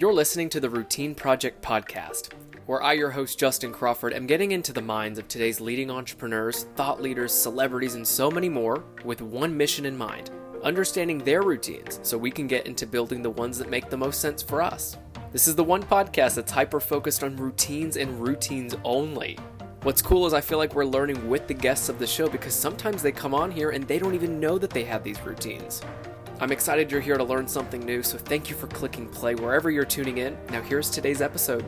You're listening to the Routine Project podcast, where I, your host Justin Crawford, am getting into the minds of today's leading entrepreneurs, thought leaders, celebrities, and so many more with one mission in mind understanding their routines so we can get into building the ones that make the most sense for us. This is the one podcast that's hyper focused on routines and routines only. What's cool is I feel like we're learning with the guests of the show because sometimes they come on here and they don't even know that they have these routines. I'm excited you're here to learn something new, so thank you for clicking play wherever you're tuning in. Now, here's today's episode.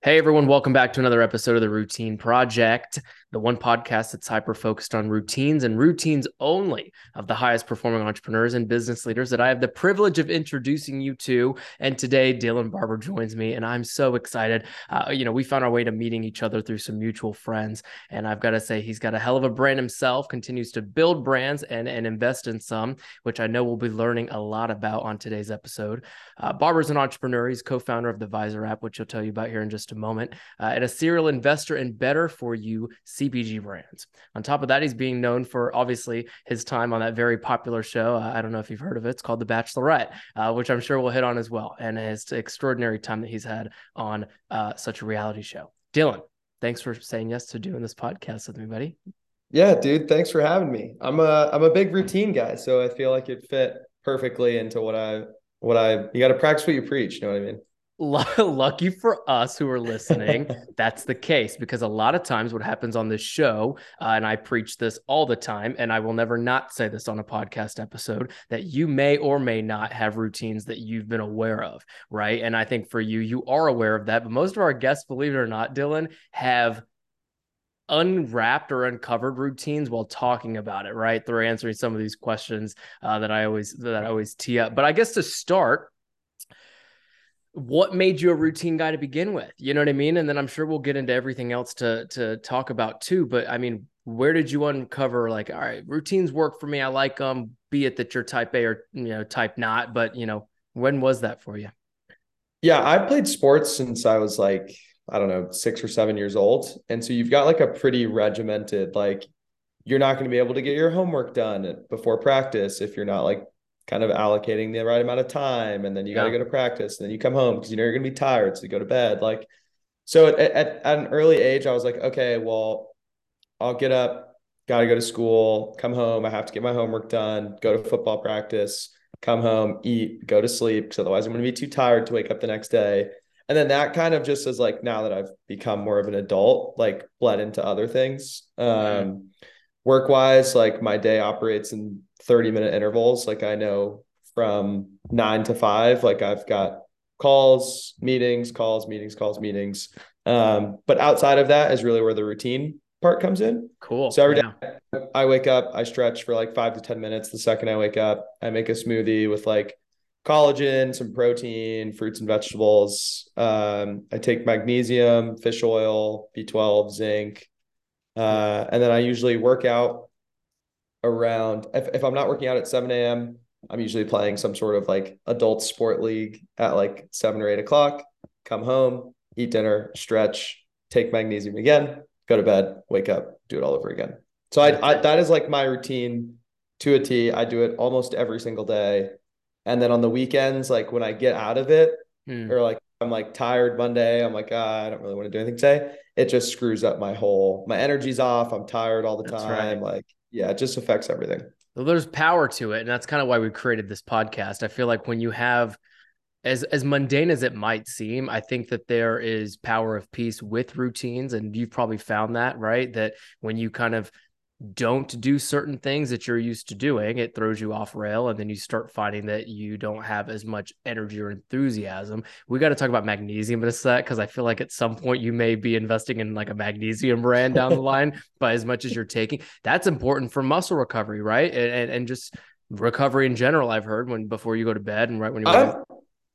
Hey everyone, welcome back to another episode of the Routine Project, the one podcast that's hyper focused on routines and routines only of the highest performing entrepreneurs and business leaders that I have the privilege of introducing you to. And today, Dylan Barbour joins me, and I'm so excited. Uh, you know, we found our way to meeting each other through some mutual friends, and I've got to say, he's got a hell of a brand himself, continues to build brands and, and invest in some, which I know we'll be learning a lot about on today's episode. Uh, Barbour's an entrepreneur, he's co founder of the Vizer app, which he'll tell you about here in just a moment, uh, and a serial investor in better for you CPG brands. On top of that, he's being known for obviously his time on that very popular show. Uh, I don't know if you've heard of it. It's called The Bachelorette, uh, which I'm sure we'll hit on as well, and his extraordinary time that he's had on uh, such a reality show. Dylan, thanks for saying yes to doing this podcast with me, buddy. Yeah, dude, thanks for having me. I'm a I'm a big routine guy, so I feel like it fit perfectly into what I what I you got to practice what you preach, you know what I mean? lucky for us who are listening that's the case because a lot of times what happens on this show uh, and i preach this all the time and i will never not say this on a podcast episode that you may or may not have routines that you've been aware of right? And i think for you you are aware of that but most of our guests believe it or not dylan have unwrapped or uncovered routines while talking about it right? Through answering some of these questions uh, that i always that i always tee up. But i guess to start what made you a routine guy to begin with? You know what i mean? And then i'm sure we'll get into everything else to to talk about too but i mean where did you uncover like all right routines work for me i like them be it that you're type a or you know type not but you know when was that for you? Yeah i played sports since i was like i don't know six or seven years old and so you've got like a pretty regimented like you're not going to be able to get your homework done before practice if you're not like kind of allocating the right amount of time and then you got to go to practice and then you come home because you know you're going to be tired so you go to bed. Like so at, at, at an early age i was like okay well i'll get up got to go to school come home i have to get my homework done go to football practice come home eat go to sleep because otherwise i'm going to be too tired to wake up the next day. And then that kind of just is like now that i've become more of an adult like bled into other things. Um work wise like my day operates in 30 minute intervals. Like I know from nine to five, like I've got calls, meetings, calls, meetings, calls, meetings. Um, but outside of that is really where the routine part comes in. Cool. So every yeah. day I wake up, I stretch for like five to 10 minutes. The second I wake up, I make a smoothie with like collagen, some protein, fruits and vegetables. Um, I take magnesium, fish oil, B12, zinc. Uh, and then I usually work out around if, if I'm not working out at 7 a.m., I'm usually playing some sort of like adult sport league at like seven or eight o'clock, come home, eat dinner, stretch, take magnesium again, go to bed, wake up, do it all over again. So I, I that is like my routine to a T. I do it almost every single day. And then on the weekends, like when I get out of it, hmm. or like I'm like tired Monday, I'm like, ah, I don't really want to do anything today. It just screws up my whole my energy's off. I'm tired all the That's time. Right. Like yeah, it just affects everything. There's power to it. And that's kind of why we created this podcast. I feel like when you have as as mundane as it might seem, I think that there is power of peace with routines. And you've probably found that, right? That when you kind of don't do certain things that you're used to doing, it throws you off rail. And then you start finding that you don't have as much energy or enthusiasm. We got to talk about magnesium in a sec because I feel like at some point you may be investing in like a magnesium brand down the line by as much as you're taking. That's important for muscle recovery, right? And, and, and just recovery in general, I've heard when before you go to bed and right when you're. Uh,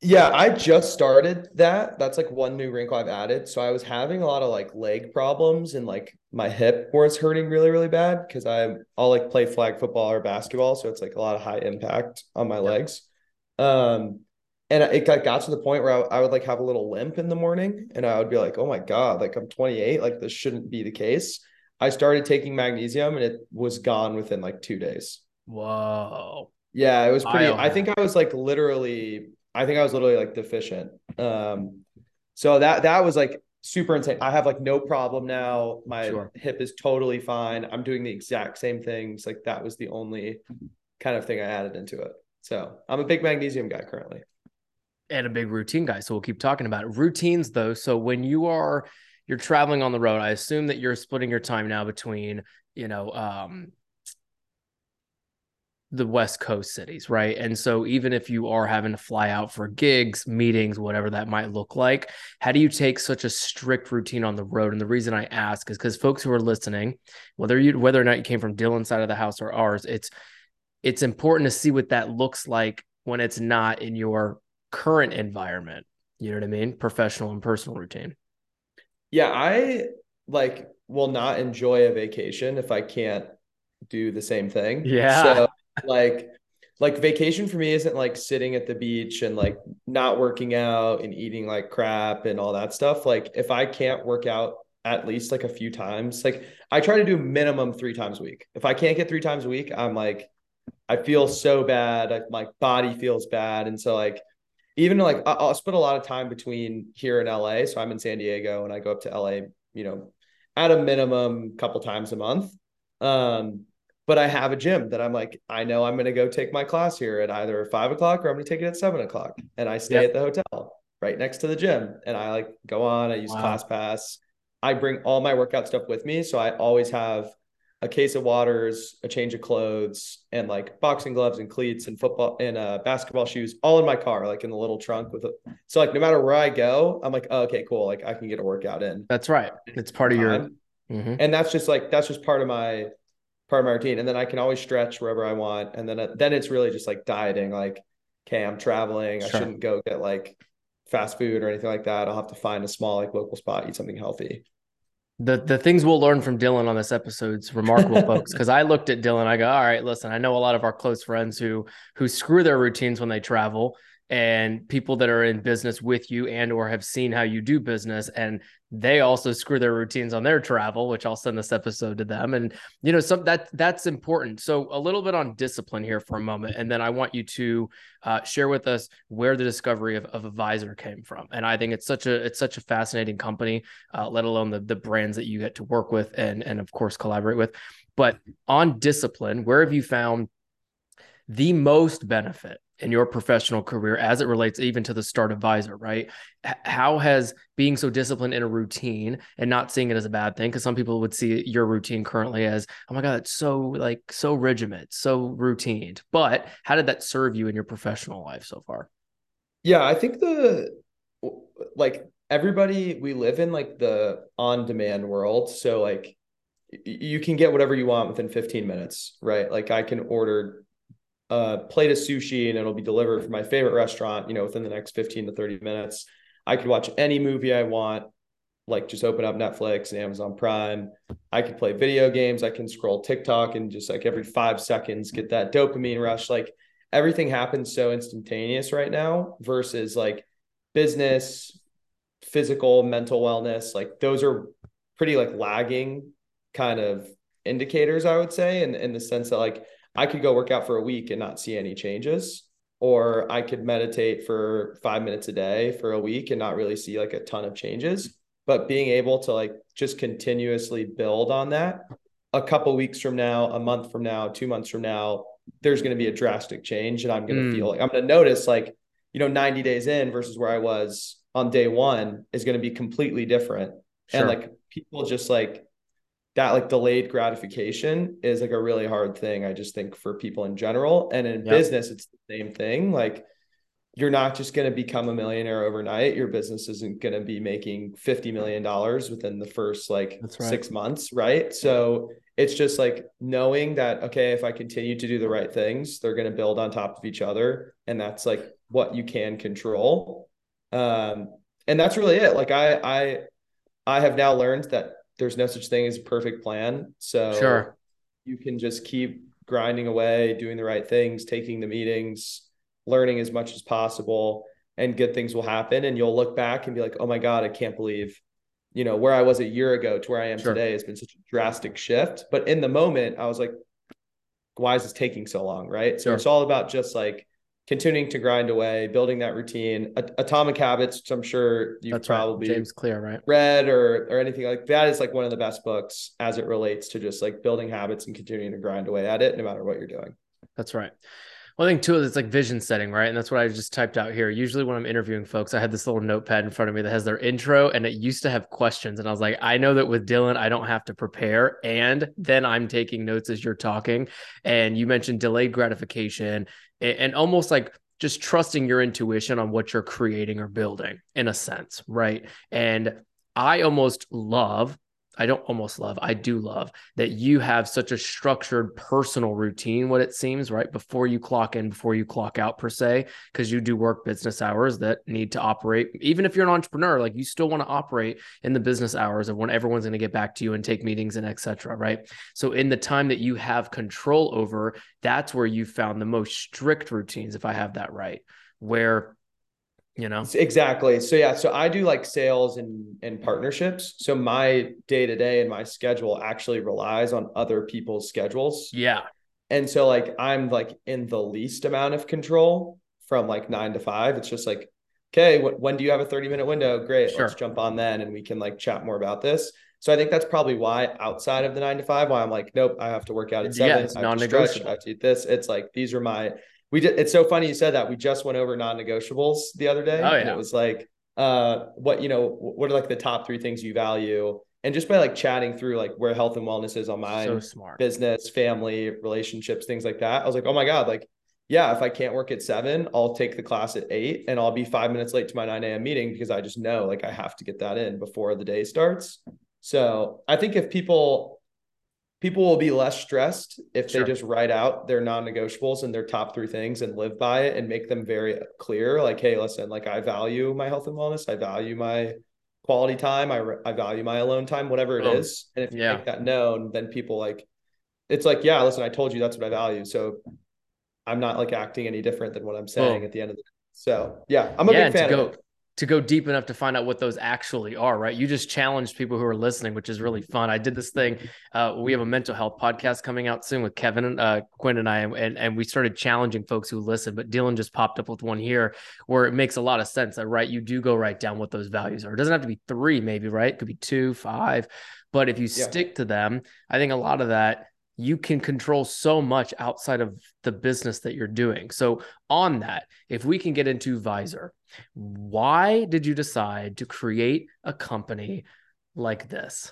Yeah, I just started that. That's like one new wrinkle I've added. So I was having a lot of like leg problems and like my hip was hurting really, really bad because I I'll like play flag football or basketball. So it's like a lot of high impact on my legs. Um and it got, got to the point where I, I would like have a little limp in the morning and I would be like, oh my God, like I'm 28, like this shouldn't be the case. I started taking magnesium and it was gone within like two days. Whoa. Yeah, it was pretty. I think I was like literally, I think I was literally like deficient. Um, so that that was like super insane. I have like no problem now. My sure. hip is totally fine. I'm doing the exact same things. Like that was the only kind of thing I added into it. So I'm a big magnesium guy currently and a big routine guy. So we'll keep talking about it. Routines though. So when you are you're traveling on the road, I assume that you're splitting your time now between, you know, um the West Coast cities, right? And so even if you are having to fly out for gigs, meetings, whatever that might look like, how do you take such a strict routine on the road? And the reason I ask is because folks who are listening, whether you whether or not you came from Dylan's side of the house or ours, it's it's important to see what that looks like when it's not in your current environment. You know what I mean? Professional and personal routine. Yeah, I like will not enjoy a vacation if I can't do the same thing. Yeah. So like like vacation for me isn't like sitting at the beach and like not working out and eating like crap and all that stuff. Like if I can't work out at least like a few times, like I try to do minimum three times a week. If I can't get three times a week, I'm like, I feel so bad. I, my body feels bad. And so like even like I'll spend a lot of time between here and LA. So I'm in San Diego and I go up to LA, you know, at a minimum couple times a month. Um, but I have a gym that I'm like, I know I'm going to go take my class here at either five o'clock or I'm going to take it at seven o'clock. And I stay yep. at the hotel right next to the gym. And I like go on, I use wow. ClassPass. I bring all my workout stuff with me. So I always have a case of waters, a change of clothes, and like boxing gloves and cleats and football and uh, basketball shoes, all in my car, like in the little trunk with it. So like no matter where I go, I'm like, oh, okay, cool. Like I can get a workout in. That's right. It's part of your, mm-hmm. and that's just like that's just part of my part of my routine. And then I can always stretch wherever I want. And then then it's really just like dieting. Like, okay, I'm traveling. Sure. I shouldn't go get like fast food or anything like that. I'll have to find a small like local spot, eat something healthy the the things we'll learn from Dylan on this episode is remarkable, folks. Because I looked at Dylan, I go, all right, listen, I know a lot of our close friends who who screw their routines when they travel, and people that are in business with you and or have seen how you do business and they also screw their routines on their travel which i'll send this episode to them. And you know some that that's important. So a little bit on discipline here for a moment and then i want you to uh, share with us where the discovery of, of advisor came from. And i think it's such a it's such a fascinating company uh, let alone the, the brands that you get to work with and and of course collaborate with. But on discipline where have you found the most benefit in your professional career as it relates even to the start advisor, right? How has being so disciplined in a routine and not seeing it as a bad thing? Because some people would see your routine currently as, oh my God, it's so like so regimented, so routine. But how did that serve you in your professional life so far? Yeah, I think the like everybody we live in like the on demand world. So like you can get whatever you want within 15 minutes, right? Like I can order a plate of sushi and it'll be delivered from my favorite restaurant, you know, within the next 15 to 30 minutes. I could watch any movie I want, like just open up Netflix and Amazon Prime. I could play video games. I can scroll TikTok and just like every five seconds get that dopamine rush. Like everything happens so instantaneous right now versus like business, physical, mental wellness. Like those are pretty like lagging kind of indicators, I would say, in, in the sense that like I could go work out for a week and not see any changes, or I could meditate for five minutes a day for a week and not really see like a ton of changes. But being able to like just continuously build on that a couple weeks from now, a month from now, two months from now, there's going to be a drastic change. And I'm going to mm. feel like I'm going to notice like, you know, 90 days in versus where I was on day one is going to be completely different. Sure. And like people just like that like delayed gratification is like a really hard thing i just think for people in general. And in yep. business it's the same thing like you're not just going to become a millionaire overnight. Your business isn't going to be making 50 million dollars within the first like right. 6 months right? So it's just like knowing that okay if i continue to do the right things they're going to build on top of each other and that's like what you can control. Um and that's really it. Like i i i have now learned that there's no such thing as a perfect plan. So sure. you can just keep grinding away, doing the right things, taking the meetings, learning as much as possible. and good things will happen and you'll look back and be like, "Oh my god, I can't believe you know where I was a year ago to where I am sure. today has been such a drastic shift." But in the moment, I was like, "Why is this taking so long?" Right? So sure. it's all about just like continuing to grind away, building that routine. Atomic Habits, which I'm sure you've That's probably right. James Clear, right? Read or or anything like that is like one of the best books as it relates to just like building habits and continuing to grind away at it, no matter what you're doing. That's right. Well, I think too, it's like vision setting, right? And that's what I just typed out here. Usually, when I'm interviewing folks, I had this little notepad in front of me that has their intro and it used to have questions. And I was like, I know that with Dylan, I don't have to prepare. And then I'm taking notes as you're talking. And you mentioned delayed gratification and almost like just trusting your intuition on what you're creating or building in a sense, right? And I almost love I don't almost love, I do love that you have such a structured personal routine, what it seems, right? Before you clock in, before you clock out, per se, because you do work business hours that need to operate. Even if you're an entrepreneur, like you still want to operate in the business hours of when everyone's going to get back to you and take meetings and etc. Right. So, in the time that you have control over, that's where you found the most strict routines, if I have that right, where you know? Exactly. So yeah so i do like sales and and partnerships. So my day to day and my schedule actually relies on other people's schedules. Yeah. And so like i'm like in the least amount of control from like nine to five. It's just like okay wh- when do you have a 30 minute window? Great sure. let's jump on then and we can like chat more about this. So i think that's probably why outside of the nine to five why i'm like nope i have to work out at seven. Yeah, it's I non-negotiable. I have to eat this. It's like these are my we did it's so funny you said that. We just went over non-negotiables the other day oh, yeah. and it was like uh what you know what are like the top three things you value? And just by like chatting through like where health and wellness is on my so business family relationships things like that i was like oh my god like yeah if i can't work at seven i'll take the class at eight and i'll be five minutes late to my 9 a.m meeting because i just know like i have to get that in before the day starts. So i think if people people will be less stressed if sure. they just write out their non-negotiables and their top three things and live by it and make them very clear like hey listen like i value my health and wellness. I value my quality time. I, I value my alone time whatever it oh, is, and if you yeah. make that known then people like it's like yeah listen i told you that's what i value. So i'm not like acting any different than what i'm saying at the end of the day. So yeah i'm a yeah, big fan go, of it to go deep enough to find out what those actually are, right? You just challenged people who are listening, which is really fun. I did this thing. Uh, we have a mental health podcast coming out soon with Kevin, uh, Quinn, and I, and and we started challenging folks who listen. But Dylan just popped up with one here where it makes a lot of sense. That right, you do go write down what those values are. It doesn't have to be three, maybe right? It could be two, five, but if you yeah. stick to them, I think a lot of that you can control so much outside of the business that you're doing. So, on that, if we can get into Vizer, why did you decide to create a company like this?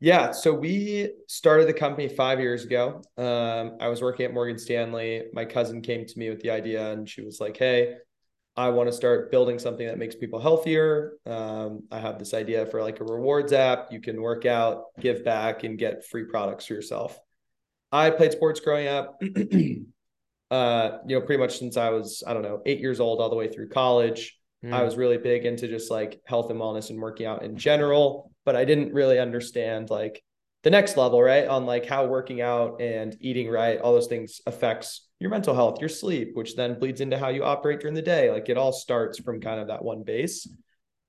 Yeah, so we started the company five years ago. Um, I was working at Morgan Stanley. My cousin came to me with the idea, and she was like, "Hey, I want to start building something that makes people healthier. Um, I have this idea for like a rewards app. You can work out, give back, and get free products for yourself. I played sports growing up, uh, you know, pretty much since I was, I don't know, eight years old all the way through college. Mm. I was really big into just like health and wellness and working out in general, but I didn't really understand like the next level, right? On like how working out and eating right, all those things affects your mental health, your sleep, which then bleeds into how you operate during the day. Like it all starts from kind of that one base.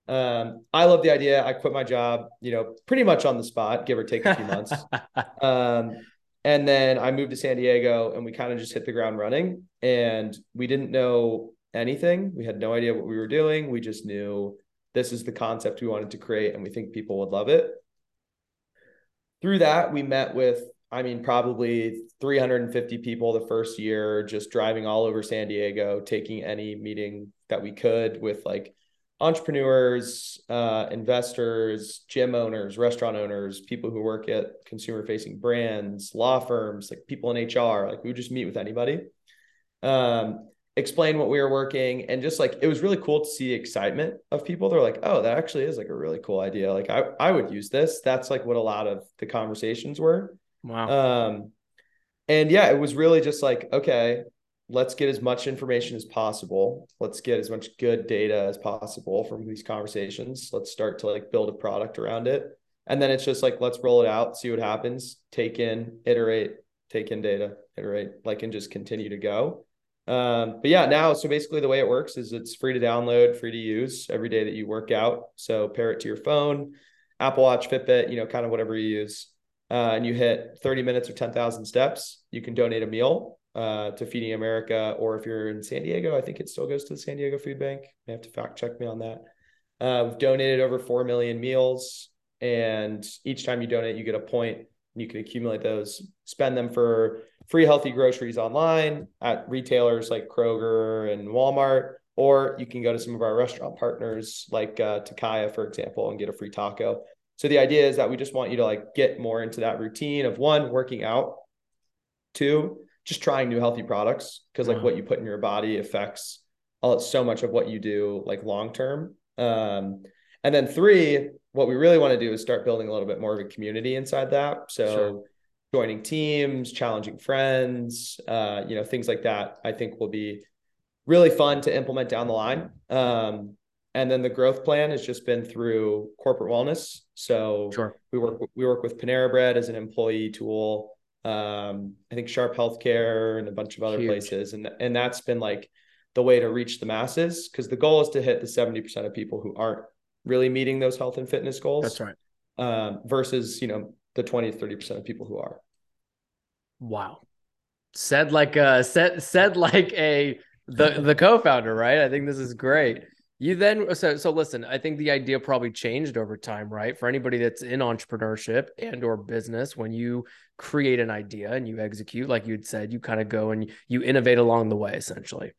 Um, I love the idea. I quit my job, you know, pretty much on the spot, give or take a few months. um, and then I moved to San Diego and we kind of just hit the ground running and we didn't know anything. We had no idea what we were doing. We just knew this is the concept we wanted to create and we think people would love it. Through that, we met with I mean, probably 350 people the first year, just driving all over San Diego, taking any meeting that we could with like entrepreneurs, uh, investors, gym owners, restaurant owners, people who work at consumer facing brands, law firms, like people in HR. Like we would just meet with anybody, um, explain what we were working, and just like it was really cool to see the excitement of people. They're like, oh, that actually is like a really cool idea. Like I, I would use this. That's like what a lot of the conversations were. Wow. Um, and yeah, it was really just like, okay, let's get as much information as possible. Let's get as much good data as possible from these conversations. Let's start to like build a product around it. And then it's just like, let's roll it out, see what happens, take in, iterate, take in data, iterate, like, and just continue to go. Um, but yeah, now so basically the way it works is it's free to download, free to use every day that you work out. So pair it to your phone, Apple Watch, Fitbit, you know, kind of whatever you use. Uh, and you hit 30 minutes or 10,000 steps, you can donate a meal uh, to Feeding America. Or if you're in San Diego, I think it still goes to the San Diego Food Bank. You have to fact check me on that. Uh, we've donated over 4 million meals. And each time you donate, you get a point you can accumulate those, spend them for free healthy groceries online at retailers like Kroger and Walmart, or you can go to some of our restaurant partners like uh, Tocaya, for example, and get a free taco. So the idea is that we just want you to like get more into that routine of one, working out, two, just trying new healthy products because like what you put in your body affects all so much of what you do like long term. Um, and then three, what we really want to do is start building a little bit more of a community inside that. So sure. Joining teams, challenging friends, uh, you know, things like that, I think will be really fun to implement down the line. Um, and then the growth plan has just been through corporate wellness. So sure. we work we work with Panera Bread as an employee tool. Um, I think Sharp Healthcare and a bunch of other Huge. places, and and that's been like the way to reach the masses because the goal is to hit the seventy percent of people who aren't really meeting those health and fitness goals. That's right. Um, versus, you know, the 20 to 30% of people who are. Wow. Said like a said said like a the the co-founder, right? I think this is great. You then so so listen, I think the idea probably changed over time, right? For anybody that's in entrepreneurship and or business, when you create an idea and you execute, like you'd said, you kind of go and you innovate along the way, essentially,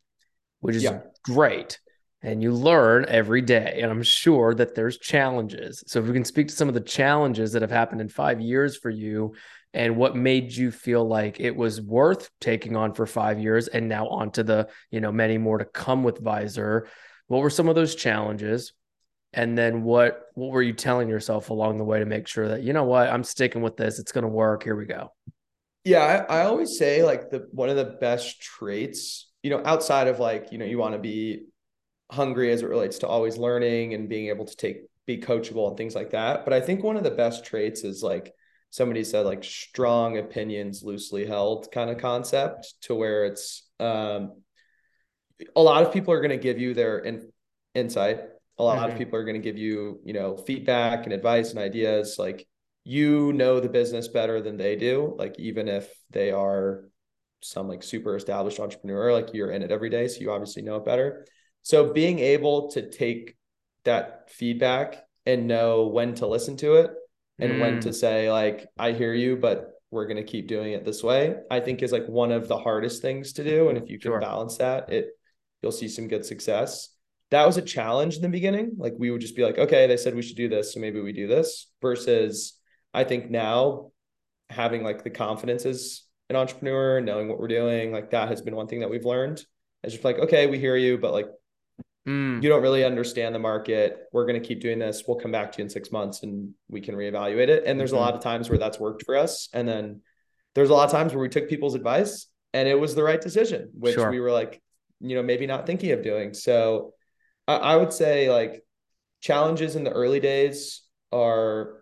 which is yeah. great and you learn every day. And I'm sure that there's challenges. So if we can speak to some of the challenges that have happened in five years for you and what made you feel like it was worth taking on for five years and now on to the, you know, many more to come with Vizer. What were some of those challenges? And then what what were you telling yourself along the way to make sure that, you know what, I'm sticking with this. It's gonna work. Here we go. Yeah, I, I always say like the one of the best traits, you know, outside of like, you know, you want to be hungry as it relates to always learning and being able to take be coachable and things like that. But I think one of the best traits is like somebody said like strong opinions loosely held kind of concept to where it's um a lot of people are going to give you their in, insight a lot mm-hmm. of people are going to give you you know feedback and advice and ideas like you know the business better than they do like even if they are some like super established entrepreneur like you're in it every day so you obviously know it better so being able to take that feedback and know when to listen to it and mm. when to mm. say like I hear you but we're going to keep doing it this way, I think is like one of the hardest things to do and if you can sure. balance that, it you'll see some good success. That was a challenge in the beginning. Like we would just be like, okay, they said we should do this, so maybe we do this versus I think now having like the confidence as an entrepreneur, knowing what we're doing, like that has been one thing that we've learned. It's just like, okay, we hear you, but like Mm. You don't really understand the market. We're going to keep doing this. We'll come back to you in six months and we can reevaluate it. And there's mm-hmm. a lot of times where that's worked for us. And then there's a lot of times where we took people's advice and it was the right decision, which sure. we were like, you know, maybe not thinking of doing. So I, I would say like challenges in the early days are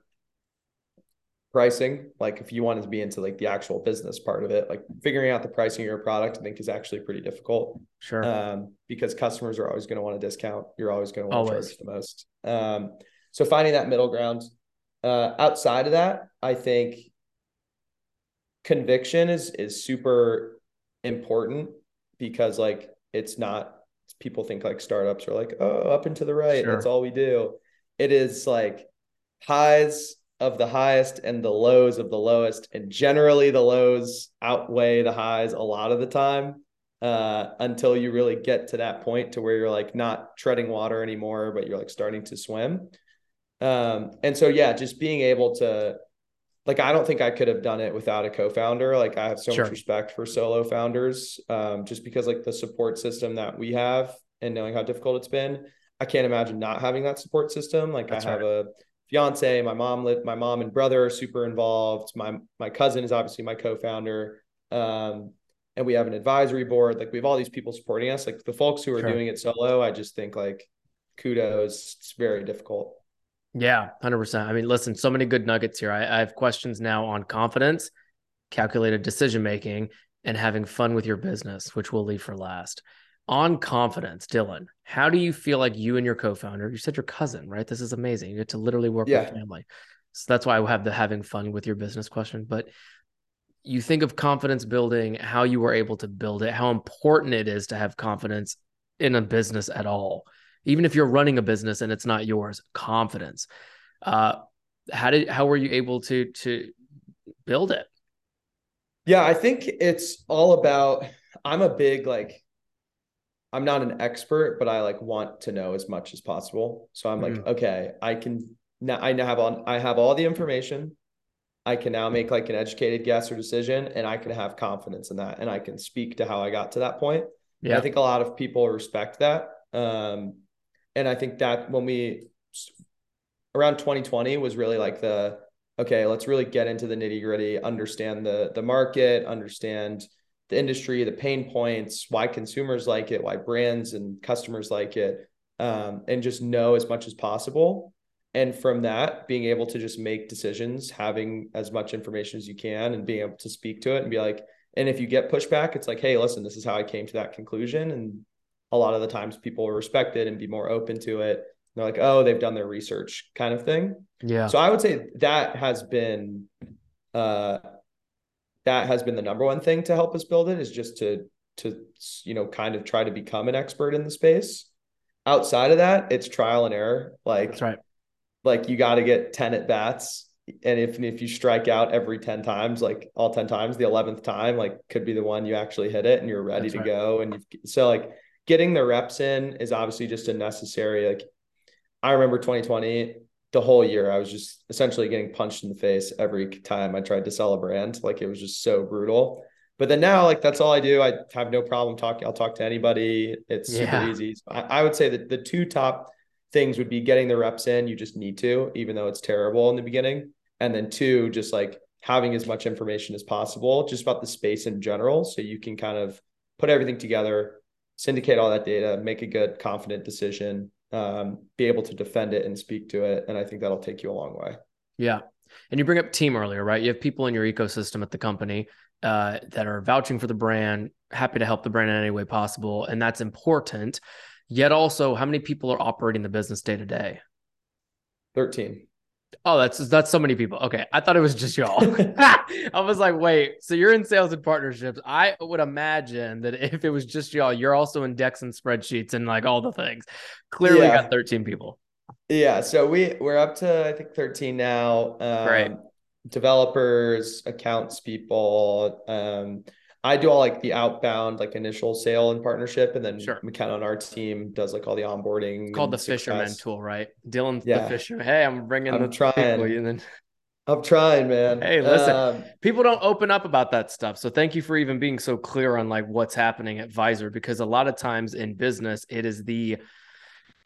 pricing like if you wanted to be into like the actual business part of it like figuring out the pricing of your product i think is actually pretty difficult. Sure. Um, because customers are always going to want a discount. You're always going to want to charge the most. Um, so finding that middle ground uh, outside of that i think conviction is is super important because like it's not people think like startups are like oh up and to the right sure. that's all we do. It is like highs of the highest and the lows of the lowest. And generally, the lows outweigh the highs a lot of the time uh, until you really get to that point to where you're like not treading water anymore, but you're like starting to swim. Um, and so, yeah, just being able to, like, I don't think I could have done it without a co founder. Like, I have so sure. much respect for solo founders um, just because, like, the support system that we have and knowing how difficult it's been. I can't imagine not having that support system. Like, That's I have right. a, fiance, my mom lived, my mom and brother are super involved. My my cousin is obviously my co-founder. Um, and we have an advisory board. Like we have all these people supporting us. Like the folks who are sure. doing it solo, I just think like kudos. It's very difficult. Yeah, hundred percent. I mean, listen, so many good nuggets here. I, I have questions now on confidence, calculated decision making, and having fun with your business, which we'll leave for last. On confidence, Dylan, how do you feel like you and your co-founder, you said your cousin, right? This is amazing. You get to literally work Yeah. with family. So that's why I have the having fun with your business question. But you think of confidence building, how you were able to build it, how important it is to have confidence in a business at all. Even if you're running a business and it's not yours, confidence. Uh, how did how were you able to to build it? Yeah, I think it's all about I'm a big like I'm not an expert, but I like want to know as much as possible. So I'm like, Mhm. okay, I can now I now have on I have all the information. I can now make like an educated guess or decision and I can have confidence in that and I can speak to how I got to that point. And Yeah. I think a lot of people respect that. Um and I think that when we around 2020 was really like the okay, let's really get into the nitty gritty, understand the the market, understand the industry, the pain points, why consumers like it, why brands and customers like it, um, and just know as much as possible. And from that, being able to just make decisions, having as much information as you can, and being able to speak to it and be like, and if you get pushback, it's like, hey, listen, this is how I came to that conclusion. And a lot of the times people will respect it and be more open to it. They're like, oh, they've done their research kind of thing. Yeah. So I would say that has been uh that has been the number one thing to help us build it is just to to you know kind of try to become an expert in the space. Outside of that, it's trial and error. Like That's right. like you got to get 10 at bats and if if you strike out every 10 times like all 10 times the 11th time like could be the one you actually hit it and you're ready That's to right. go and so like getting the reps in is obviously just a necessary like I remember 2020 the whole year I was just essentially getting punched in the face every time I tried to sell a brand like it was just so brutal but then now like that's all I do I have no problem talking I'll talk to anybody it's super Yeah. easy So I, I would say that the two top things would be getting the reps in. You just need to, even though it's terrible in the beginning. And then two, just like having as much information as possible, just about the space in general. So you can kind of put everything together, syndicate all that data, make a good, confident decision, um, be able to defend it and speak to it. And I think that'll take you a long way. Yeah. And you bring up team earlier, right? You have people in your ecosystem at the company uh, that are vouching for the brand, happy to help the brand in any way possible. And that's important. Yet also, how many people are operating the business day to day? 13. Oh, that's that's so many people. Okay, I thought it was just y'all. I was like, wait, so you're in sales and partnerships. I would imagine that if it was just y'all, you're also in decks and spreadsheets and like all the things. Clearly, Yeah. got 13 people. Yeah, so we we're up to I think 13 now. Um, Great. Developers, accounts people. Um, I do all like the outbound, like initial sale and partnership, and then Sure. McKenna on our team does like all the onboarding. It's called the and fisherman tool, right? Dylan's the Yeah. fisherman. Hey, I'm bringing I'm the trying. and then I'm trying, man. Hey, listen. Um, people don't open up about that stuff. So thank you for even being so clear on like what's happening at Vizer because a lot of times in business it is the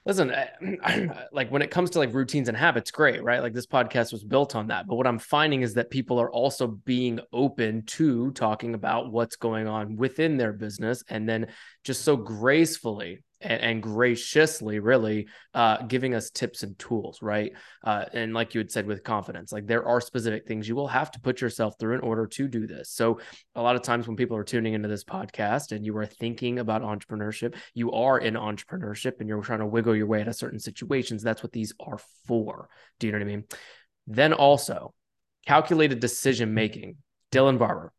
listen like when it comes to like routines and habits great right? Like this podcast was built on that. But what i'm finding is that people are also being open to talking about what's going on within their business and then just so gracefully and, and graciously really uh, giving us tips and tools right? Uh, and like you had said with confidence. Like there are specific things you will have to put yourself through in order to do this. So a lot of times when people are tuning into this podcast and you are thinking about entrepreneurship you are in entrepreneurship and you're trying to wiggle your way out of certain situations. That's what these are for. Do you know what i mean? Then also calculated decision making. Dylan Barbour.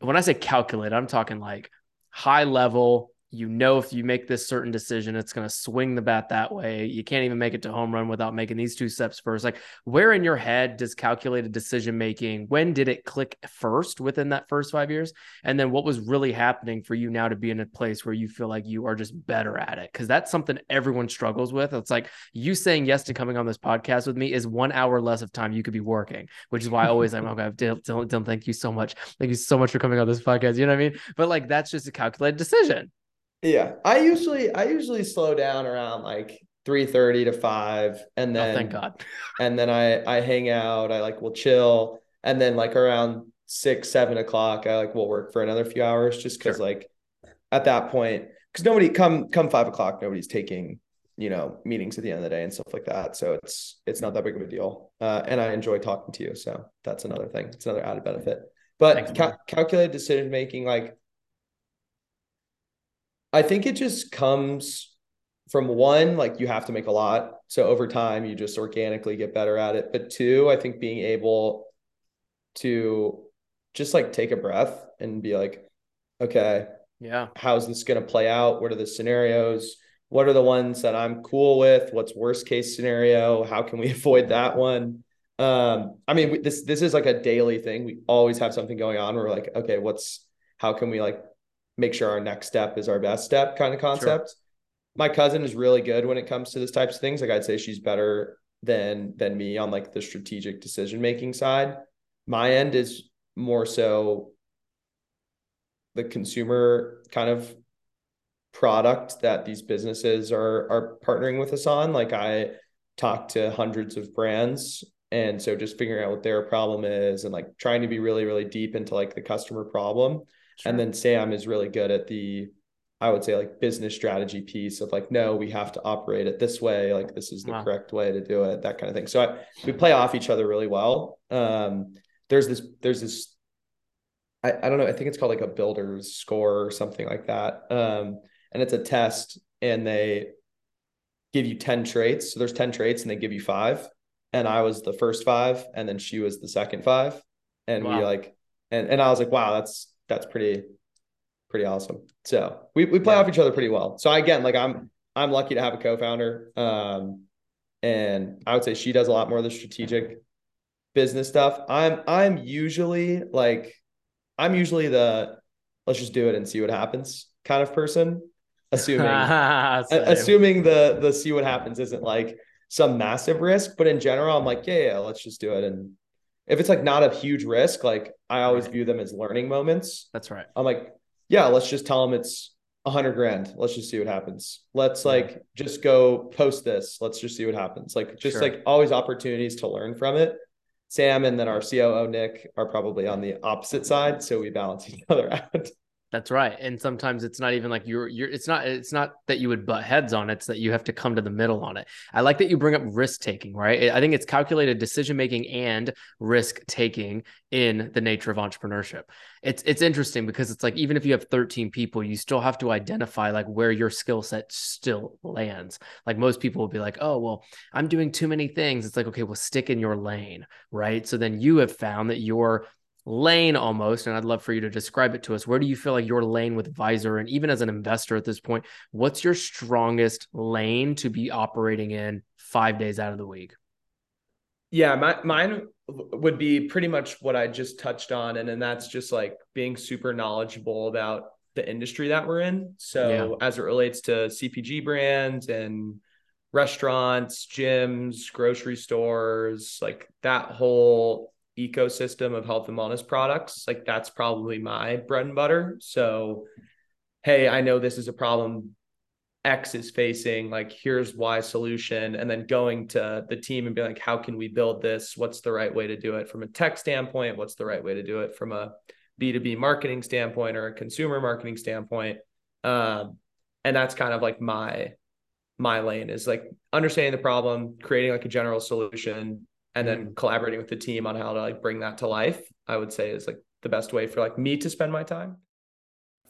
When i say calculate i'm talking like high level you know if you make this certain decision it's going to swing the bat that way. You can't even make it to home run without making these two steps first. Like where in your head does calculated decision making when did it click first within that first five years? And then what was really happening for you now to be in a place where you feel like you are just better at it? Because that's something everyone struggles with. It's like you saying yes to coming on this podcast with me is one hour less of time you could be working which is why i always i'm okay Dylan, Dylan, Dylan, thank you so much. Thank you so much for coming on this podcast. You know what i mean? But like that's just a calculated decision yeah, I usually I usually slow down around like three thirty to five, and oh then thank god and then I I hang out. I like will chill, and then like around six seven o'clock, I like will work for another few hours just because Sure. like at that point, because nobody come come five o'clock, nobody's taking you know meetings at the end of the day and stuff like that. So it's it's not that big of a deal, uh, and I enjoy talking to you. So that's another thing. It's another added benefit. But cal- calculated decision making, like, I think it just comes from one, like you have to make a lot. So over time, you just organically get better at it. But two, I think being able to just like take a breath and be like, okay, yeah, how's this going to play out? What are the scenarios? What are the ones that I'm cool with? What's worst case scenario? How can we avoid that one? Um, I mean, this this is like a daily thing. We always have something going on. We're like, okay, what's how can we like make sure our next step is our best step kind of concept. Sure. My cousin is really good when it comes to this types of things. Like I'd say she's better than than me on like the strategic decision making side. My end is more so the consumer kind of product that these businesses are are partnering with us on. Like I talk to hundreds of brands and so just figuring out what their problem is and like trying to be really really deep into like the customer problem Sure. And then Sam is really good at the, I would say like business strategy piece of like, no, we have to operate it this way. Like this is the wow. correct way to do it, that kind of thing. So I, we play off each other really well. Um, there's this, there's this, I, I don't know, I think it's called like a builder's score or something like that. Um, and it's a test and they give you 10 traits. So there's 10 traits and they give you five. And I was the first five and then she was the second five. And wow. we like, and, and I was like, wow, that's that's pretty pretty awesome. So we, we play yeah. off each other pretty well. So again, like I'm I'm lucky to have a co-founder. Um, and I would say she does a lot more of the strategic business stuff. I'm I'm usually like I'm usually the let's just do it and see what happens kind of person. Assuming assuming the the see what happens isn't like some massive risk, but in general, I'm like, yeah, yeah, let's just do it and if it's like not a huge risk, like I always right. view them as learning moments. That's right. I'm like, yeah, let's just tell them it's a hundred grand. Let's just see what happens. Let's yeah. like just go post this. Let's just see what happens. Like just sure. like always opportunities to learn from it. Sam and then our COO Nick are probably on the opposite side, so we balance each other out. That's right. And sometimes it's not even like you're you're it's not it's not that you would butt heads on it, it's that you have to come to the middle on it. I like that you bring up risk taking, right? I think it's calculated decision making and risk taking in the nature of entrepreneurship. It's it's interesting because it's like even if you have 13 people, you still have to identify like where your skill set still lands. Like most people will be like, "Oh, well, I'm doing too many things." It's like, "Okay, well, stick in your lane." Right? So then you have found that your lane almost and i'd love for you to describe it to us. Where do you feel like your lane with Vizer and even as an investor at this point what's your strongest lane to be operating in five days out of the week? Yeah my, mine would be pretty much what i just touched on and, and that's just like being super knowledgeable about the industry that we're in. So yeah. as it relates to cpg brands and restaurants gyms grocery stores like that whole ecosystem of health and wellness products, like that's probably my bread and butter. So, hey, I know this is a problem X is facing, like here's why solution, and then going to the team and be like, how can we build this? What's the right way to do it from a tech standpoint? What's the right way to do it from a B2B marketing standpoint or a consumer marketing standpoint? Um, and that's kind of like my my lane is like understanding the problem, creating like a general solution, and then mm. collaborating with the team on how to like bring that to life i would say is like the best way for like me to spend my time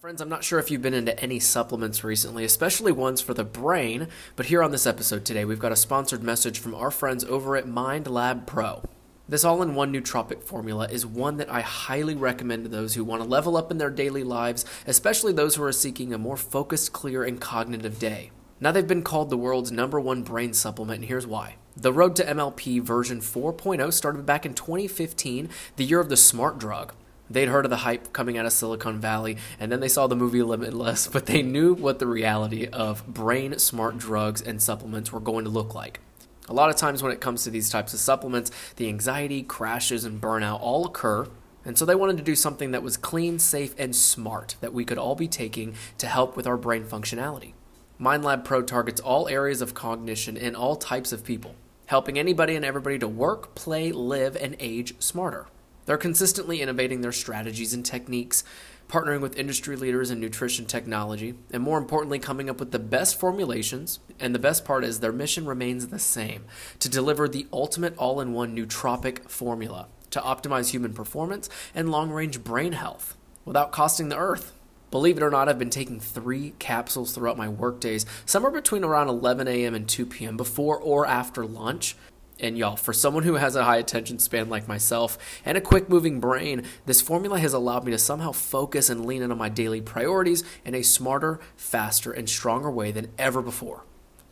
Friends, I'm not sure if you've been into any supplements recently, especially ones for the brain, but here on this episode today, we've got a sponsored message from our friends over at Mind Lab Pro. This all in one nootropic formula is one that I highly recommend to those who want to level up in their daily lives, especially those who are seeking a more focused, clear, and cognitive day. Now, they've been called the world's number one brain supplement, and here's why. The road to MLP version 4.0 started back in 2015, the year of the smart drug. They'd heard of the hype coming out of Silicon Valley, and then they saw the movie Limitless, but they knew what the reality of brain smart drugs and supplements were going to look like. A lot of times, when it comes to these types of supplements, the anxiety, crashes, and burnout all occur, and so they wanted to do something that was clean, safe, and smart that we could all be taking to help with our brain functionality. MindLab Pro targets all areas of cognition in all types of people helping anybody and everybody to work, play, live, and age smarter. They're consistently innovating their strategies and techniques, partnering with industry leaders in nutrition technology, and more importantly, coming up with the best formulations. And the best part is their mission remains the same to deliver the ultimate all in one nootropic formula to optimize human performance and long range brain health without costing the earth. Believe it or not, I've been taking three capsules throughout my workdays, somewhere between around 11 a.m. and 2 p.m., before or after lunch. And y'all, for someone who has a high attention span like myself and a quick moving brain, this formula has allowed me to somehow focus and lean in on my daily priorities in a smarter, faster, and stronger way than ever before.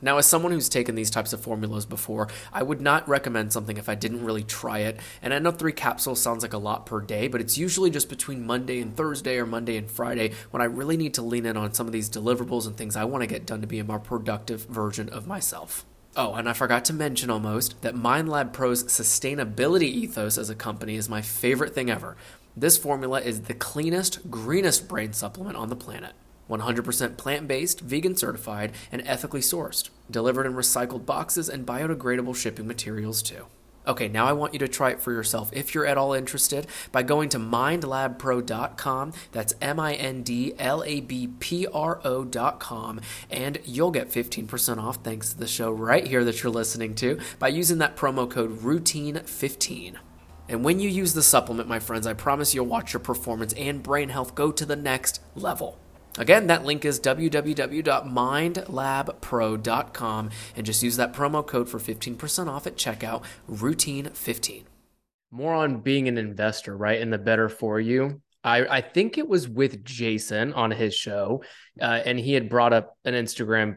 Now, as someone who's taken these types of formulas before, I would not recommend something if I didn't really try it. And I know three capsules sounds like a lot per day, but it's usually just between Monday and Thursday or Monday and Friday when I really need to lean in on some of these deliverables and things I want to get done to be a more productive version of myself. Oh, and I forgot to mention almost that MindLab Pro's sustainability ethos as a company is my favorite thing ever. This formula is the cleanest, greenest brain supplement on the planet. 100% plant based, vegan certified, and ethically sourced. Delivered in recycled boxes and biodegradable shipping materials, too. Okay, now I want you to try it for yourself if you're at all interested by going to mindlabpro.com. That's M I N D L A B P R O.com, and you'll get 15% off thanks to the show right here that you're listening to by using that promo code ROUTINE15. And when you use the supplement, my friends, I promise you'll watch your performance and brain health go to the next level. Again, that link is www.mindlabpro.com and just use that promo code for 15% off at checkout, routine15. More on being an investor, right? And the better for you. I, I think it was with Jason on his show, uh, and he had brought up an Instagram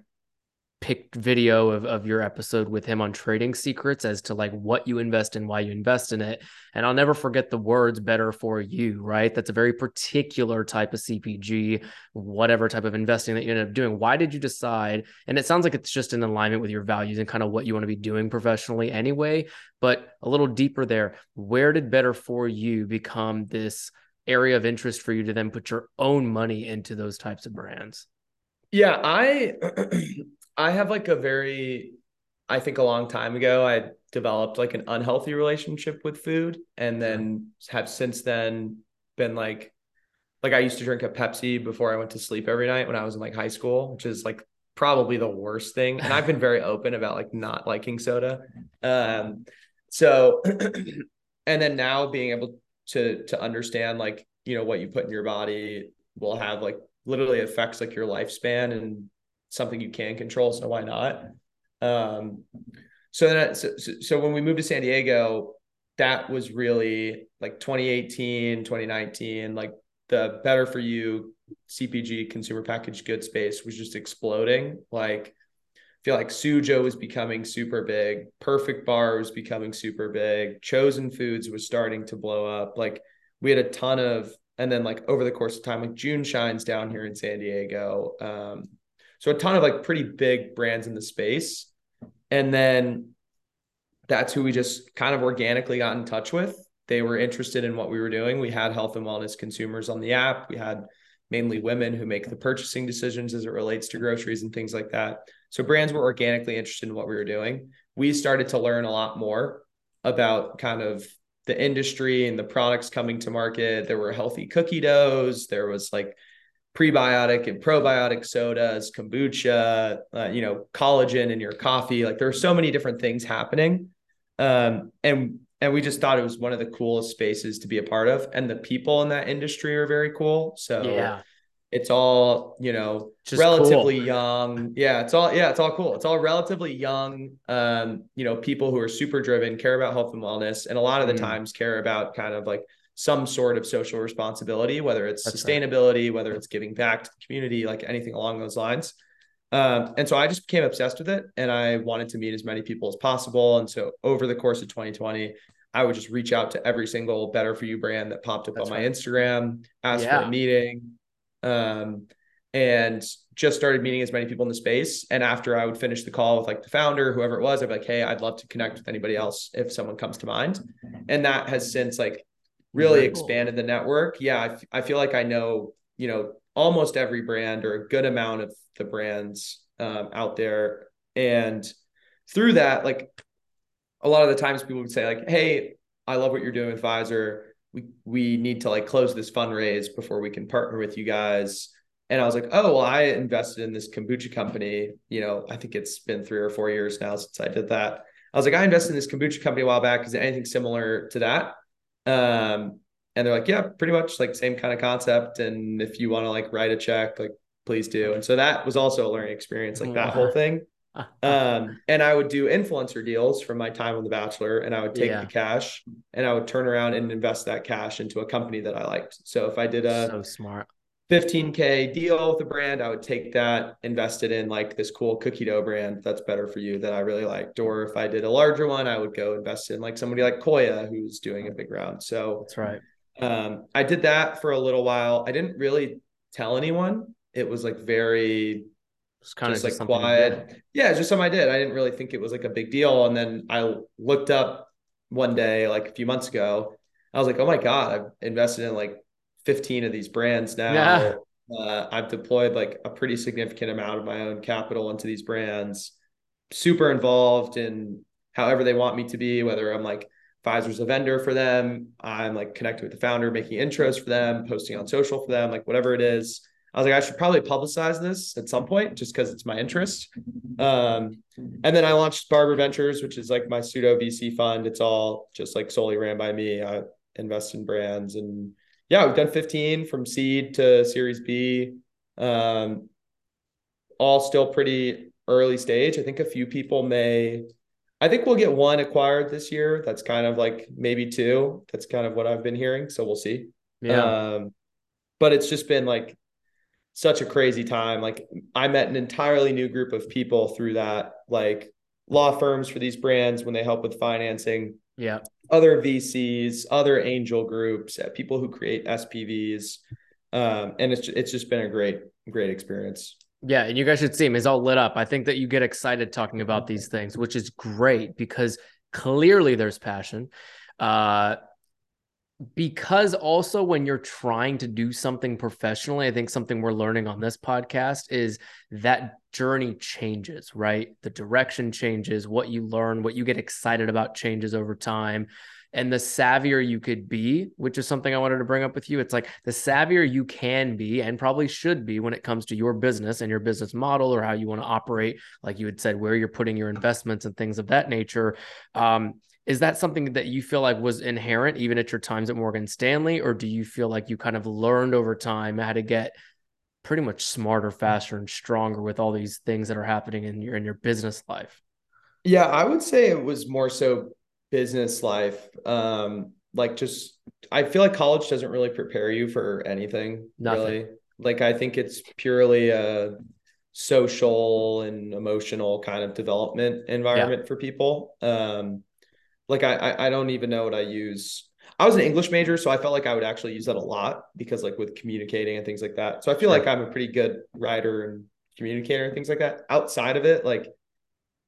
picked video of, of your episode with him on trading secrets as to like what you invest in, why you invest in it. And I'll never forget the words better for you, right? That's a very particular type of CPG, whatever type of investing that you end up doing. Why did you decide? And it sounds like it's just in alignment with your values and kind of what you want to be doing professionally anyway. But a little deeper there, where did better for you become this area of interest for you to then put your own money into those types of brands? Yeah, I I have like a very, I think a long time ago, I developed like an unhealthy relationship with food and then have since then been like, like I used to drink a Pepsi before I went to sleep every night when I was in like high school, which is like probably the worst thing. And I've been very open about like not liking soda. Um, so, and then now being able to, to understand like, you know, what you put in your body will have like literally affects like your lifespan and something you can control. So why not? Um, so then, so, so when we moved to San Diego, that was really like 2018, 2019, like the better for you CPG consumer packaged goods space was just exploding. Like, I feel like Suja was becoming super big, Perfect Bar was becoming super big, Chosen Foods was starting to blow up. Like, we had a ton of, and then like over the course of time, like JuneShines down here in San Diego, um, so a ton of like pretty big brands in the space. And then that's who we just kind of organically got in touch with. They were interested in what we were doing. We had health and wellness consumers on the app. We had mainly women who make the purchasing decisions as it relates to groceries and things like that. So brands were organically interested in what we were doing. We started to learn a lot more about kind of the industry and the products coming to market. There were healthy cookie doughs. There was like prebiotic and probiotic sodas, kombucha, uh, you know, collagen in your coffee. Like there are so many different things happening. Um, and and we just thought it was one of the coolest spaces to be a part of. And the people in that industry are very cool. So yeah. it's all, you know, just relatively cool. young. Yeah, it's all yeah, it's all cool. It's all relatively young, um, you know, people who are super driven, care about health and wellness, and a lot of the mm. times care about kind of like some sort of social responsibility, whether it's That's sustainability, right. whether it's giving back to the community, like anything along those lines. Um, and so I just became obsessed with it and I wanted to meet as many people as possible. And so over the course of 2020, I would just reach out to every single Better For You brand that popped up That's on my Instagram, ask yeah. for a meeting, um, and just started meeting as many people in the space. And after I would finish the call with like the founder, whoever it was, I'd be like, hey, I'd love to connect with anybody else if someone comes to mind. And that has since like really Very expanded cool. the network. Yeah, I, f- I feel like I know, you know, almost every brand or a good amount of the brands um, out there. And through that, like a lot of the times people would say like, Hey, I love what you're doing with Vizer. We, we need to like close this fundraise before we can partner with you guys. And I was like, oh, well, I invested in this kombucha company. You know, I think it's been three or four years now since I did that. I was like, I invested in this kombucha company a while back. Is there anything similar to that? Um, and they're like, yeah, pretty much like same kind of concept. And if you want to like write a check, like please do. And so that was also a learning experience, like that whole thing. Um, and I would do influencer deals from my time on The Bachelor, and I would take yeah. the cash and I would turn around and invest that cash into a company that I liked. So if I did a so smart 15k deal with a brand, I would take that, invest it in like this cool cookie dough brand that's better for you that I really liked. Or if I did a larger one, I would go invest in like somebody like Koya who's doing a big round. So that's right. Um, I did that for a little while. I didn't really tell anyone. It was like very it's kind just of just like quiet. Yeah, it's just something I did. I didn't really think it was like a big deal. And then I looked up one day, like a few months ago. I was like, oh my God, I've invested in like 15 of these brands now. Yeah. Uh, I've deployed like a pretty significant amount of my own capital into these brands, super involved in however they want me to be, whether I'm like Vizer's a vendor for them, I'm like connected with the founder, making intros for them, posting on social for them, like whatever it is. I was like, I should probably publicize this at some point just because it's my interest. Um, and then I launched Barbour Ventures, which is like my pseudo VC fund. It's all just like solely ran by me. I invest in brands and yeah, we've done 15 from seed to series B. Um, all still pretty early stage. I think a few people may, I think we'll get one acquired this year. That's kind of like maybe two. That's kind of what I've been hearing. So we'll see. Yeah. Um, but it's just been like such a crazy time. Like I met an entirely new group of people through that, like law firms for these brands when they help with financing. Yeah. Other VCs, other angel groups, uh, people who create SPVs. Um, and it's it's just been a great, great experience. Yeah, and you guys should see him. He's all lit up. I think that you get excited talking about these things, which is great because clearly there's passion. Uh, because also when you're trying to do something professionally, I think something we're learning on this podcast is that journey changes, right? The direction changes, what you learn, what you get excited about changes over time. And the savvier you could be, which is something I wanted to bring up with you, it's like the savvier you can be and probably should be when it comes to your business and your business model or how you want to operate, like you had said, where you're putting your investments and things of that nature. Um, is that something that you feel like was inherent even at your times at Morgan Stanley, or do you feel like you kind of learned over time how to get pretty much smarter, faster, and stronger with all these things that are happening in your in your business life? Yeah, I would say it was more so business life. Um, like just I feel like college doesn't really prepare you for anything Nothing. really. Like I think it's purely a social and emotional kind of development environment yeah. for people. Um, like I I don't even know what I use. I was an English major, so I felt like I would actually use that a lot because like with communicating and things like that. So I feel like I'm a pretty good writer and communicator and things like that. Outside of it, like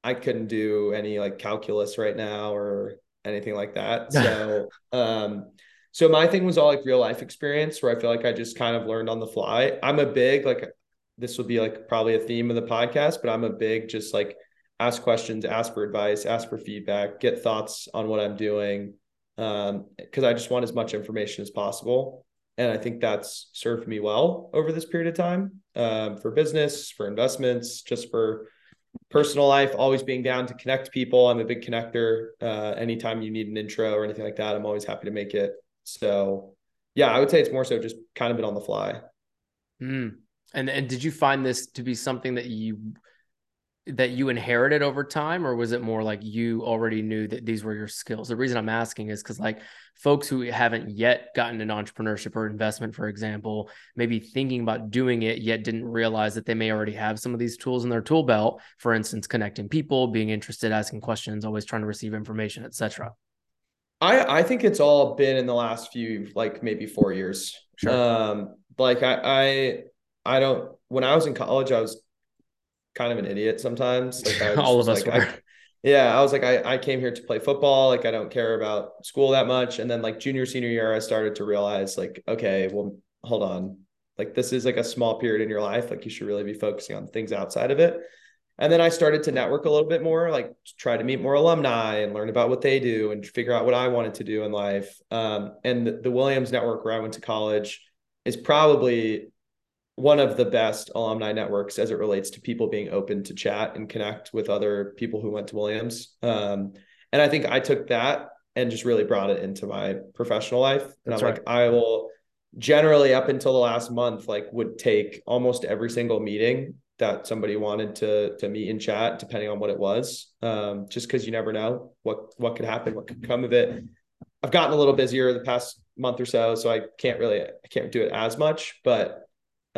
I couldn't do any like calculus right now or anything like that. So um so my thing was all like real life experience where I feel like I just kind of learned on the fly. I'm a big like this would be like probably a theme of the podcast, but I'm a big just like ask questions, ask for advice, ask for feedback, get thoughts on what I'm doing. Um, because I just want as much information as possible. And I think that's served me well over this period of time um, for business, for investments, just for personal life, always being down to connect people. I'm a big connector. Uh, anytime you need an intro or anything like that, I'm always happy to make it. So, yeah, I would say it's more so just kind of been on the fly. Mm. And and did you find this to be something that you that you inherited over time or was it more like you already knew that these were your skills? The reason i'm asking is because like folks who haven't yet gotten an entrepreneurship or investment for example maybe thinking about doing it yet didn't realize that they may already have some of these tools in their tool belt. For instance connecting people being interested asking questions always trying to receive information etc i i think it's all been in the last few like maybe four years. Sure. um like i i i don't when i was in college i was kind of an idiot sometimes. Like I all of us like, I, yeah, I was like, I, I came here to play football. Like I don't care about school that much. And then like junior, senior year, I started to realize like, okay, well, hold on. Like this is like a small period in your life. Like you should really be focusing on things outside of it. And then I started to network a little bit more, like try to meet more alumni and learn about what they do and figure out what I wanted to do in life. Um, and the, the Williams network where I went to college is probably one of the best alumni networks as it relates to people being open to chat and connect with other people who went to Williams. Um, and I think I took that and just really brought it into my professional life. And That's I'm right. like, I will generally up until the last month, like would take almost every single meeting that somebody wanted to to meet and chat, depending on what it was. Um, just because you never know what what could happen, what could come of it. I've gotten a little busier the past month or so, so I can't really I can't do it as much, but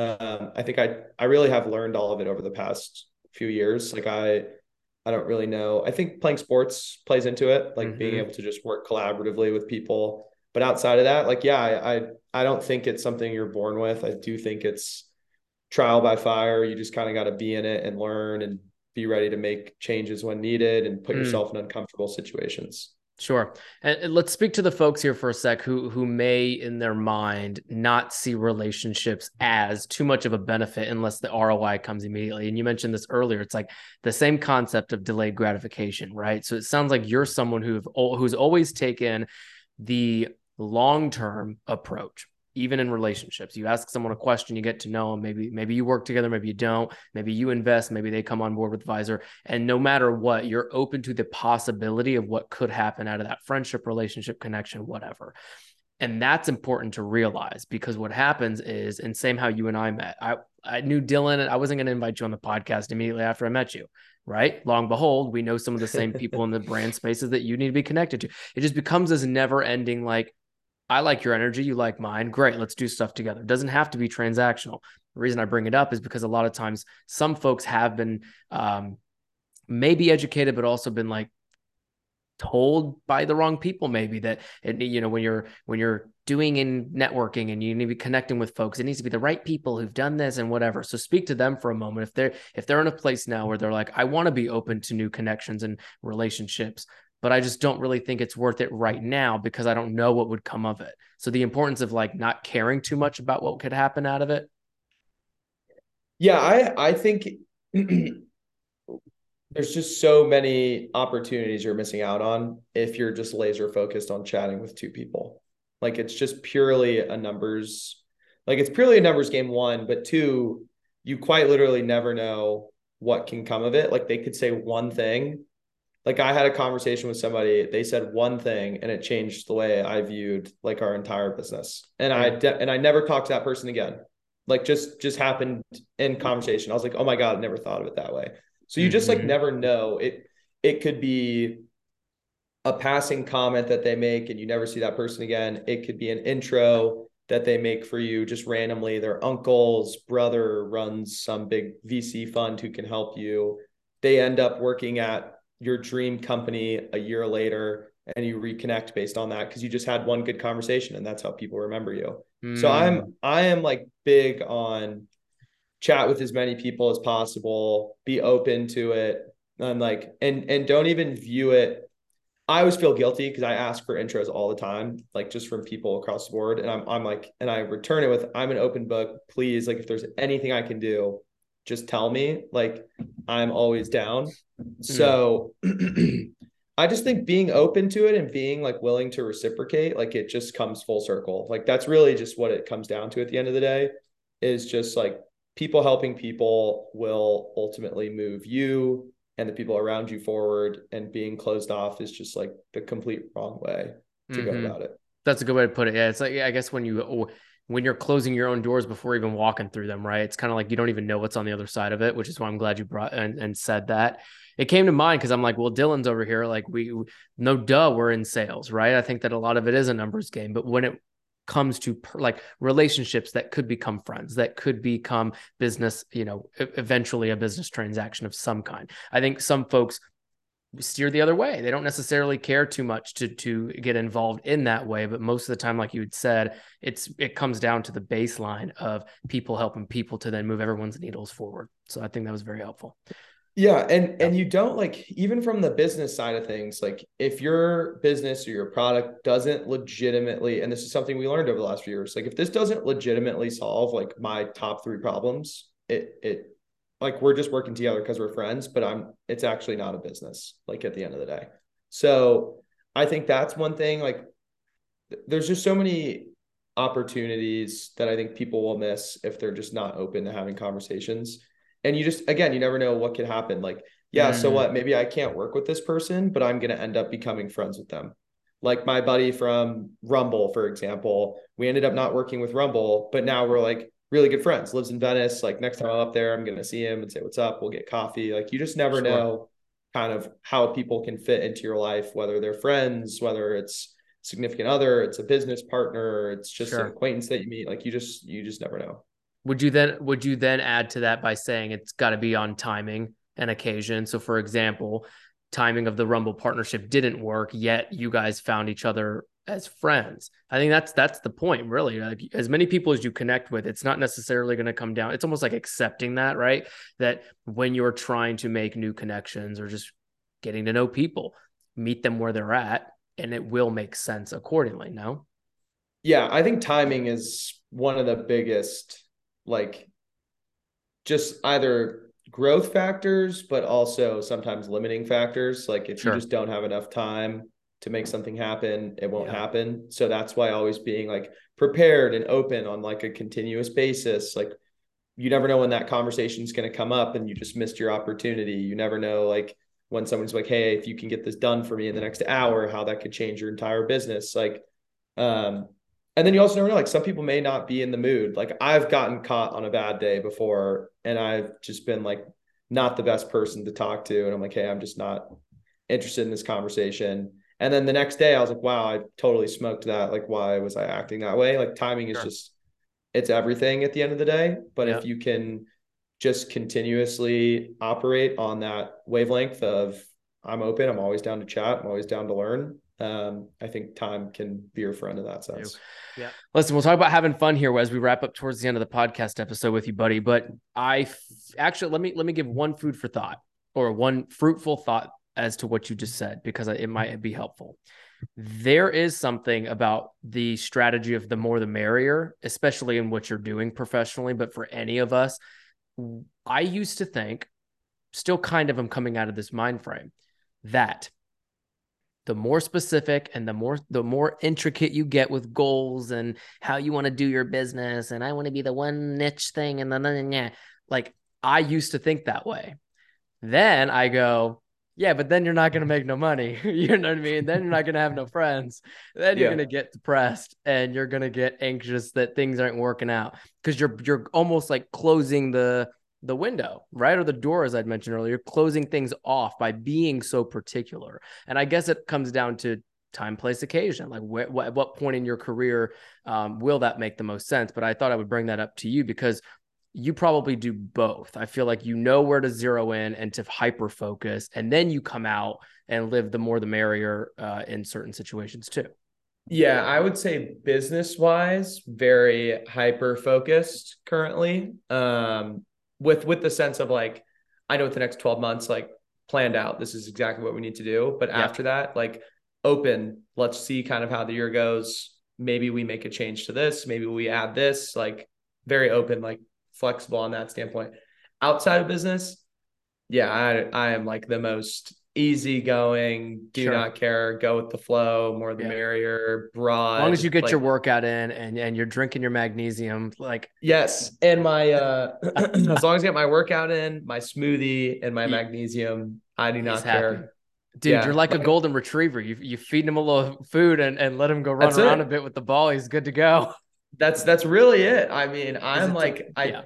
um, I think I I really have learned all of it over the past few years. Like I I don't really know. I think playing sports plays into it, like mm-hmm. being able to just work collaboratively with people. But outside of that, like yeah, I, I I don't think it's something you're born with. I do think it's trial by fire. You just kind of got to be in it and learn and be ready to make changes when needed and put mm. yourself in uncomfortable situations. Sure. And let's speak to the folks here for a sec who who may in their mind not see relationships as too much of a benefit unless the ROI comes immediately. And you mentioned this earlier. It's like the same concept of delayed gratification, right? So it sounds like you're someone who who's always taken the long-term approach even in relationships. You ask someone a question you get to know them maybe maybe you work together maybe you don't. Maybe you invest maybe they come on board with Vizer. And no matter what you're open to the possibility of what could happen out of that friendship relationship connection whatever. And that's important to realize because what happens is and same how you and I met I I knew Dylan I wasn't going to invite you on the podcast immediately after I met you right? Long behold, we know some of the same people in the brand spaces that you need to be connected to. It just becomes this never ending, like, I like your energy, you like mine. Great, let's do stuff together. It doesn't have to be transactional. The reason I bring it up is because a lot of times some folks have been um, maybe educated, but also been like told by the wrong people maybe that it, you know when you're when you're doing in networking and you need to be connecting with folks it needs to be the right people who've done this and whatever so speak to them for a moment if they're if they're in a place now where they're like i want to be open to new connections and relationships but I just don't really think it's worth it right now because I don't know what would come of it. So the importance of like not caring too much about what could happen out of it. Yeah, I I think there's just so many opportunities you're missing out on if you're just laser focused on chatting with two people. Like it's just purely a numbers like it's purely a numbers game one, but two, you quite literally never know what can come of it. Like they could say one thing like I had a conversation with somebody, they said one thing and it changed the way I viewed like our entire business. And I de- and I never talked to that person again. Like just just happened in conversation. I was like, "Oh my god, I never thought of it that way." So you just mm-hmm. like never know. It it could be a passing comment that they make and you never see that person again. It could be an intro that they make for you just randomly. Their uncle's brother runs some big VC fund who can help you. They end up working at your dream company a year later and you reconnect based on that because you just had one good conversation and that's how people remember you. Mm. So I'm hmm. I am like big on chat with as many people as possible, be open to it. I'm like and and don't even view it I always feel guilty because I ask for intros all the time, like just from people across the board. And I'm I'm like, and I return it with I'm an open book. Please, like if there's anything I can do, just tell me. Like I'm always down. Mm-hmm. So I just think being open to it and being like willing to reciprocate, like it just comes full circle. Like that's really just what it comes down to at the end of the day is just like people helping people will ultimately move you and the people around you forward and being closed off is just like the complete wrong way to mm-hmm. go about it. That's a good way to put it. Yeah, it's like I guess when you when you're closing your own doors before even walking through them, right? It's kind of like you don't even know what's on the other side of it, which is why I'm glad you brought and, and said that. It came to mind because I'm like, well, Dylan's over here. Like, we, no duh, we're in sales, right? I think that a lot of it is a numbers game, but when it comes to per, like relationships that could become friends, that could become business, you know, eventually a business transaction of some kind. I think some folks steer the other way. They don't necessarily care too much to to get involved in that way, but most of the time, like you had said, it's it comes down to the baseline of people helping people to then move everyone's needles forward. So I think that was very helpful. Yeah, and yeah. and you don't like even from the business side of things, like if your business or your product doesn't legitimately, and this is something we learned over the last few years, like if this doesn't legitimately solve like my top three problems, it it like we're just working together because we're friends, but I'm it's actually not a business, like at the end of the day. So I think that's one thing. Like there's just so many opportunities that I think people will miss if they're just not open to having conversations. And you just again, you never know what could happen. Like, yeah, mm. so what? Maybe I can't work with this person, but I'm gonna end up becoming friends with them. like my buddy from Rumble, for example, we ended up not working with Rumble, but now we're like really good friends. Lives in Venice. Like next time I'm up there, I'm gonna see him and say what's up. We'll get coffee. Like you just never sure. know kind of how people can fit into your life, whether they're friends, whether it's significant other, it's a business partner, it's just sure. an acquaintance that you meet. Like you just you just never know. Would you then would you then add to that by saying it's got to be on timing and occasion? So for example, timing of the Rumble partnership didn't work, yet you guys found each other as friends. I think that's that's the point, really. Like as many people as you connect with, it's not necessarily going to come down. It's almost like accepting that, right? That when you're trying to make new connections or just getting to know people, meet them where they're at, and it will make sense accordingly. No. Yeah, I think timing is one of the biggest, like, just either growth factors, but also sometimes limiting factors. Like if sure. you just don't have enough time to make something happen, it won't yeah. happen. So that's why always being like prepared and open on like a continuous basis. Like you never know when that conversation is going to come up and you just missed your opportunity. You never know like when someone's like, Hey, if you can get this done for me in the next hour, how that could change your entire business. Like, um, and then you also never know, like some people may not be in the mood. Like I've gotten caught on a bad day before and I've just been like not the best person to talk to. And I'm like, Hey, I'm just not interested in this conversation and then the next day, I was like, wow, I totally smoked that. Like, why was I acting that way? Like, timing is sure. just, it's everything at the end of the day. But yeah. if you can just continuously operate on that wavelength of, I'm open, I'm always down to chat, I'm always down to learn. Um, I think time can be your friend in that sense. Yeah. Listen, we'll talk about having fun here as we wrap up towards the end of the podcast episode with you, buddy. But I f- actually let me let me give one food for thought or one fruitful thought as to what you just said because it mm-hmm. might be helpful. There is something about the strategy of the more the merrier, especially in what you're doing professionally. But for any of us, I used to think, still kind of am coming out of this mind frame, that the more specific and the more the more intricate you get with goals and how you want to do your business and I want to be the one niche thing and then like I used to think that way. Then I go, yeah, but then you're not going to make no money. you know what I mean? Then you're not going to have no friends. Then you're yeah. going to get depressed and you're going to get anxious that things aren't working out because you're you're almost like closing the the window, right? Or the door, as I'd mentioned earlier, closing things off by being so particular. And I guess it comes down to time, place, occasion. Like, wh- wh- at what point in your career um, will that make the most sense? But I thought I would bring that up to you because you probably do both. I feel like you know where to zero in and to hyper focus, and then you come out and live the more the merrier uh, in certain situations too. Yeah, I would say business wise, very hyper focused currently. Um, with with the sense of like, I know with the next twelve months, like planned out, this is exactly what we need to do. But yeah. after that, like open, let's see kind of how the year goes. Maybe we make a change to this. Maybe we add this. Like very open, like flexible on that standpoint. Outside of business, yeah, I I am like the most easygoing, do sure. not care, go with the flow, more the yeah. merrier, broad. As long as you get like, your workout in and and you're drinking your magnesium, like yes, and my uh as long as I get my workout in, my smoothie and my magnesium, I do not care. Happy. Dude, yeah, you're like, like, a golden retriever. You you feed him a little food and, and let him go run around it. a bit with the ball. He's good to go. That's that's really it. I mean, I'm like I yeah.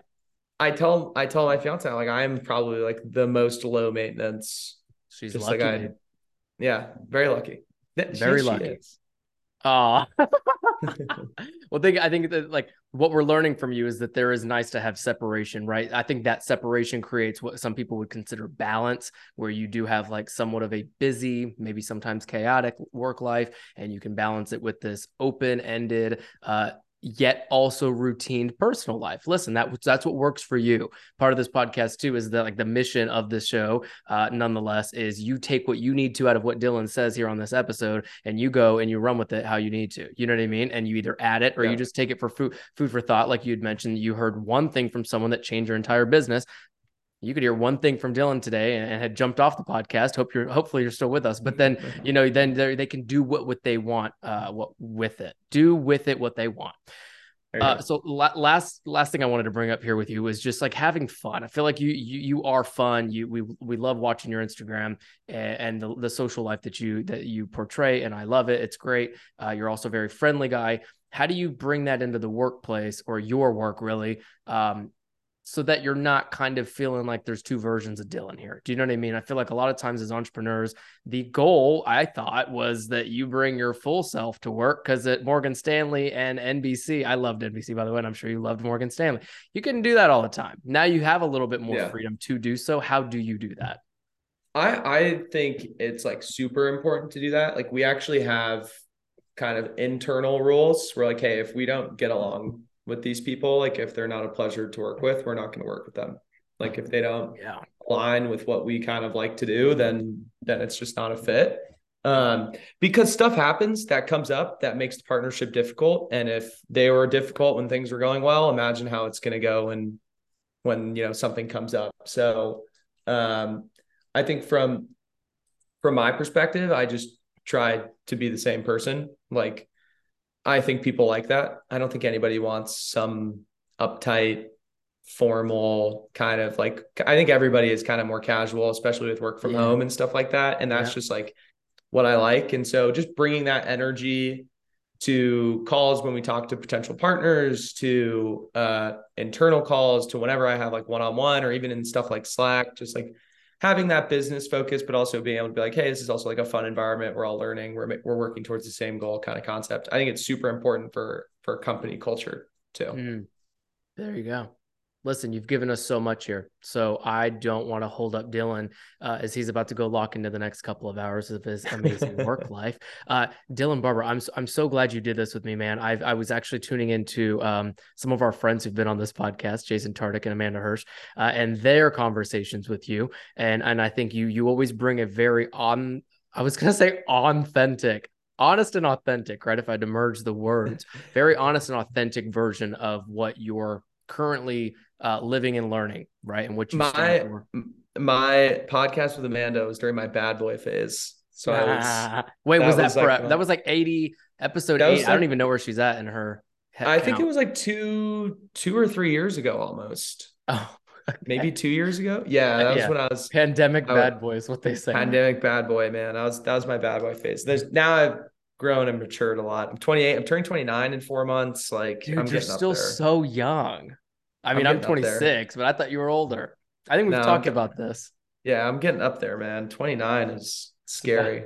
I tell I tell my fiance like I'm probably like the most low maintenance. She's lucky. Like I, yeah, very lucky. Very she, lucky. Oh, well, think I think that like what we're learning from you is that there is nice to have separation, right? I think that separation creates what some people would consider balance, where you do have like somewhat of a busy, maybe sometimes chaotic work life, and you can balance it with this open-ended, uh, yet also routine personal life. Listen, that that's what works for you. Part of this podcast too is that like the mission of the show, uh, nonetheless, is you take what you need to out of what Dylan says here on this episode, and you go and you run with it how you need to. You know what I mean? And you either add it or yeah. you just take it for food food for thought. Like you'd mentioned, you heard one thing from someone that changed your entire business you could hear one thing from Dylan today and, had jumped off the podcast. Hope you're hopefully you're still with us. But then you know then they can do what what they want uh what with it. Do with it what they want. Uh, so la- last last thing I wanted to bring up here with you was just like having fun. I feel like you you you are fun. You we we love watching your Instagram and, and the, the social life that you that you portray, and I love it. It's great. Uh, you're also a very friendly guy. How do you bring that into the workplace or your work really? Um, so that you're not kind of feeling like there's two versions of Dylan here. Do you know what I mean? I feel like a lot of times as entrepreneurs, the goal I thought was that you bring your full self to work because at Morgan Stanley and NBC, I loved NBC by the way, and I'm sure you loved Morgan Stanley. You couldn't do that all the time. Now you have a little bit more yeah. freedom to do so. How do you do that? I I think it's like super important to do that. Like we actually have kind of internal rules. We're like, hey, if we don't get along with these people. Like if they're not a pleasure to work with, we're not going to work with them. Like if they don't yeah. align with what we kind of like to do, then then it's just not a fit. Um, because stuff happens that comes up that makes the partnership difficult. And if they were difficult when things were going well, imagine how it's going to go when when you know something comes up. So um, I think from from my perspective, I just try to be the same person. Like I think people like that. I don't think anybody wants some uptight, formal kind of like I think everybody is kind of more casual, especially with work from yeah. home and stuff like that. And that's yeah. just like what I like. And so just bringing that energy to calls when we talk to potential partners, to uh, internal calls, to whenever I have like one on one or even in stuff like Slack, just like having that business focus, but also being able to be like, hey, this is also like a fun environment. We're all learning. We're we're working towards the same goal, kind of concept. I think it's super important for for company culture too. Mm. There you go listen, you've given us so much here. So I don't want to hold up Dylan uh, as he's about to go lock into the next couple of hours of his amazing work life. Uh, Dylan Barbour, I'm, I'm so glad you did this with me, man. i I was actually tuning into um, some of our friends who've been on this podcast, Jason Tartick and Amanda Hirsch, uh, and their conversations with you. And, and I think you, you always bring a very on, I was going to say authentic, honest and authentic, right? If I had to merge the words, very honest and authentic version of what you're currently uh, living and learning, right? And what you my my podcast with Amanda was during my bad boy phase. So I was, wait, that was that was for, like, that was like eighty episode eight? Like, I don't even know where she's at in her. Head. I count. think it was like two two or three years ago almost. Oh. Okay. Maybe two years ago. Yeah, that was yeah. when I was pandemic I, bad boys. What they say? Pandemic bad boy, man. That was that was my bad boy phase. There's now I've grown and matured a lot. I'm 28. I'm turning 29 in four months. Like Dude, I'm you're still so young. I mean, I'm, I'm 26, but I thought you were older. I think we've no, talked about this. Yeah, I'm getting up there, man. 29 is scary.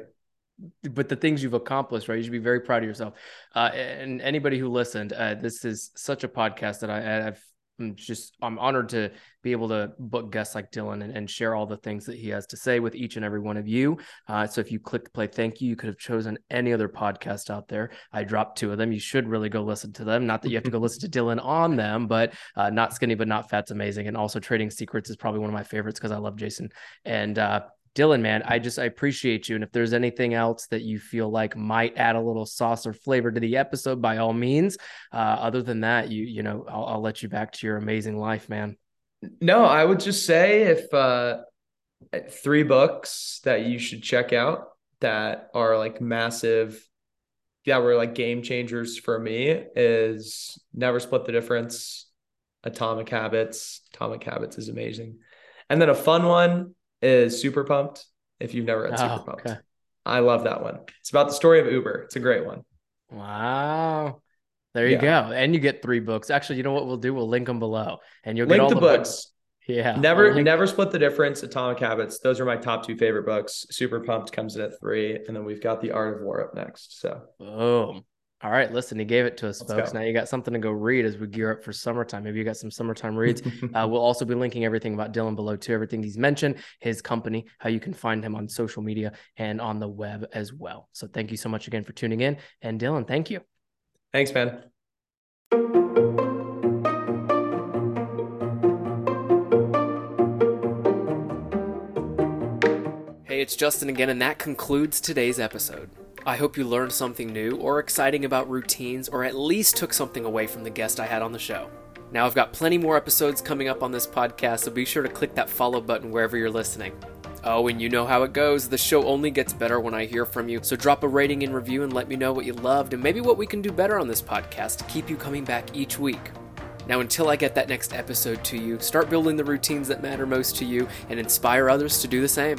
But the things you've accomplished, right? You should be very proud of yourself. Uh, and anybody who listened, uh, this is such a podcast that I, I've I'm just I'm honored to be able to book guests like Dylan and, and, share all the things that he has to say with each and every one of you. Uh, so if you clicked play, thank you. You could have chosen any other podcast out there. I dropped two of them. You should really go listen to them. Not that you have to go listen to Dylan on them, but uh, not skinny but not fat's amazing. And also Trading Secrets is probably one of my favorites because I love Jason. And uh, Dylan, man, I just I appreciate you. And if there's anything else that you feel like might add a little sauce or flavor to the episode, by all means. Uh, other than that, you you know, I'll, I'll let you back to your amazing life, man. No, I would just say if uh, three books that you should check out that are like massive, that were like game changers for me is Never Split the Difference, Atomic Habits. Atomic Habits is amazing, and then a fun one is Super Pumped. If you've never read oh, Super Pumped, okay. I love that one. It's about the story of Uber. It's a great one. Wow. There you yeah. go. And you get three books. Actually, you know what we'll do? We'll link them below and you'll link get all the, the books. books. Yeah. Never, link- never split the difference. Atomic Habits. Those are my top two favorite books. Super Pumped comes in at three. And then we've got The Art of War up next. So, boom. All right, listen, he gave it to us, Let's folks. Go. Now you got something to go read as we gear up for summertime. Maybe you got some summertime reads. uh, we'll also be linking everything about Dylan below too, everything he's mentioned, his company, how you can find him on social media and on the web as well. So thank you so much again for tuning in. And Dylan, thank you. Thanks, man. Hey, it's Justin again, and that concludes today's episode. I hope you learned something new or exciting about routines, or at least took something away from the guest I had on the show. Now, I've got plenty more episodes coming up on this podcast, so be sure to click that follow button wherever you're listening. Oh, and you know how it goes. The show only gets better when I hear from you. So drop a rating and review and let me know what you loved and maybe what we can do better on this podcast to keep you coming back each week. Now, until I get that next episode to you, start building the routines that matter most to you and inspire others to do the same.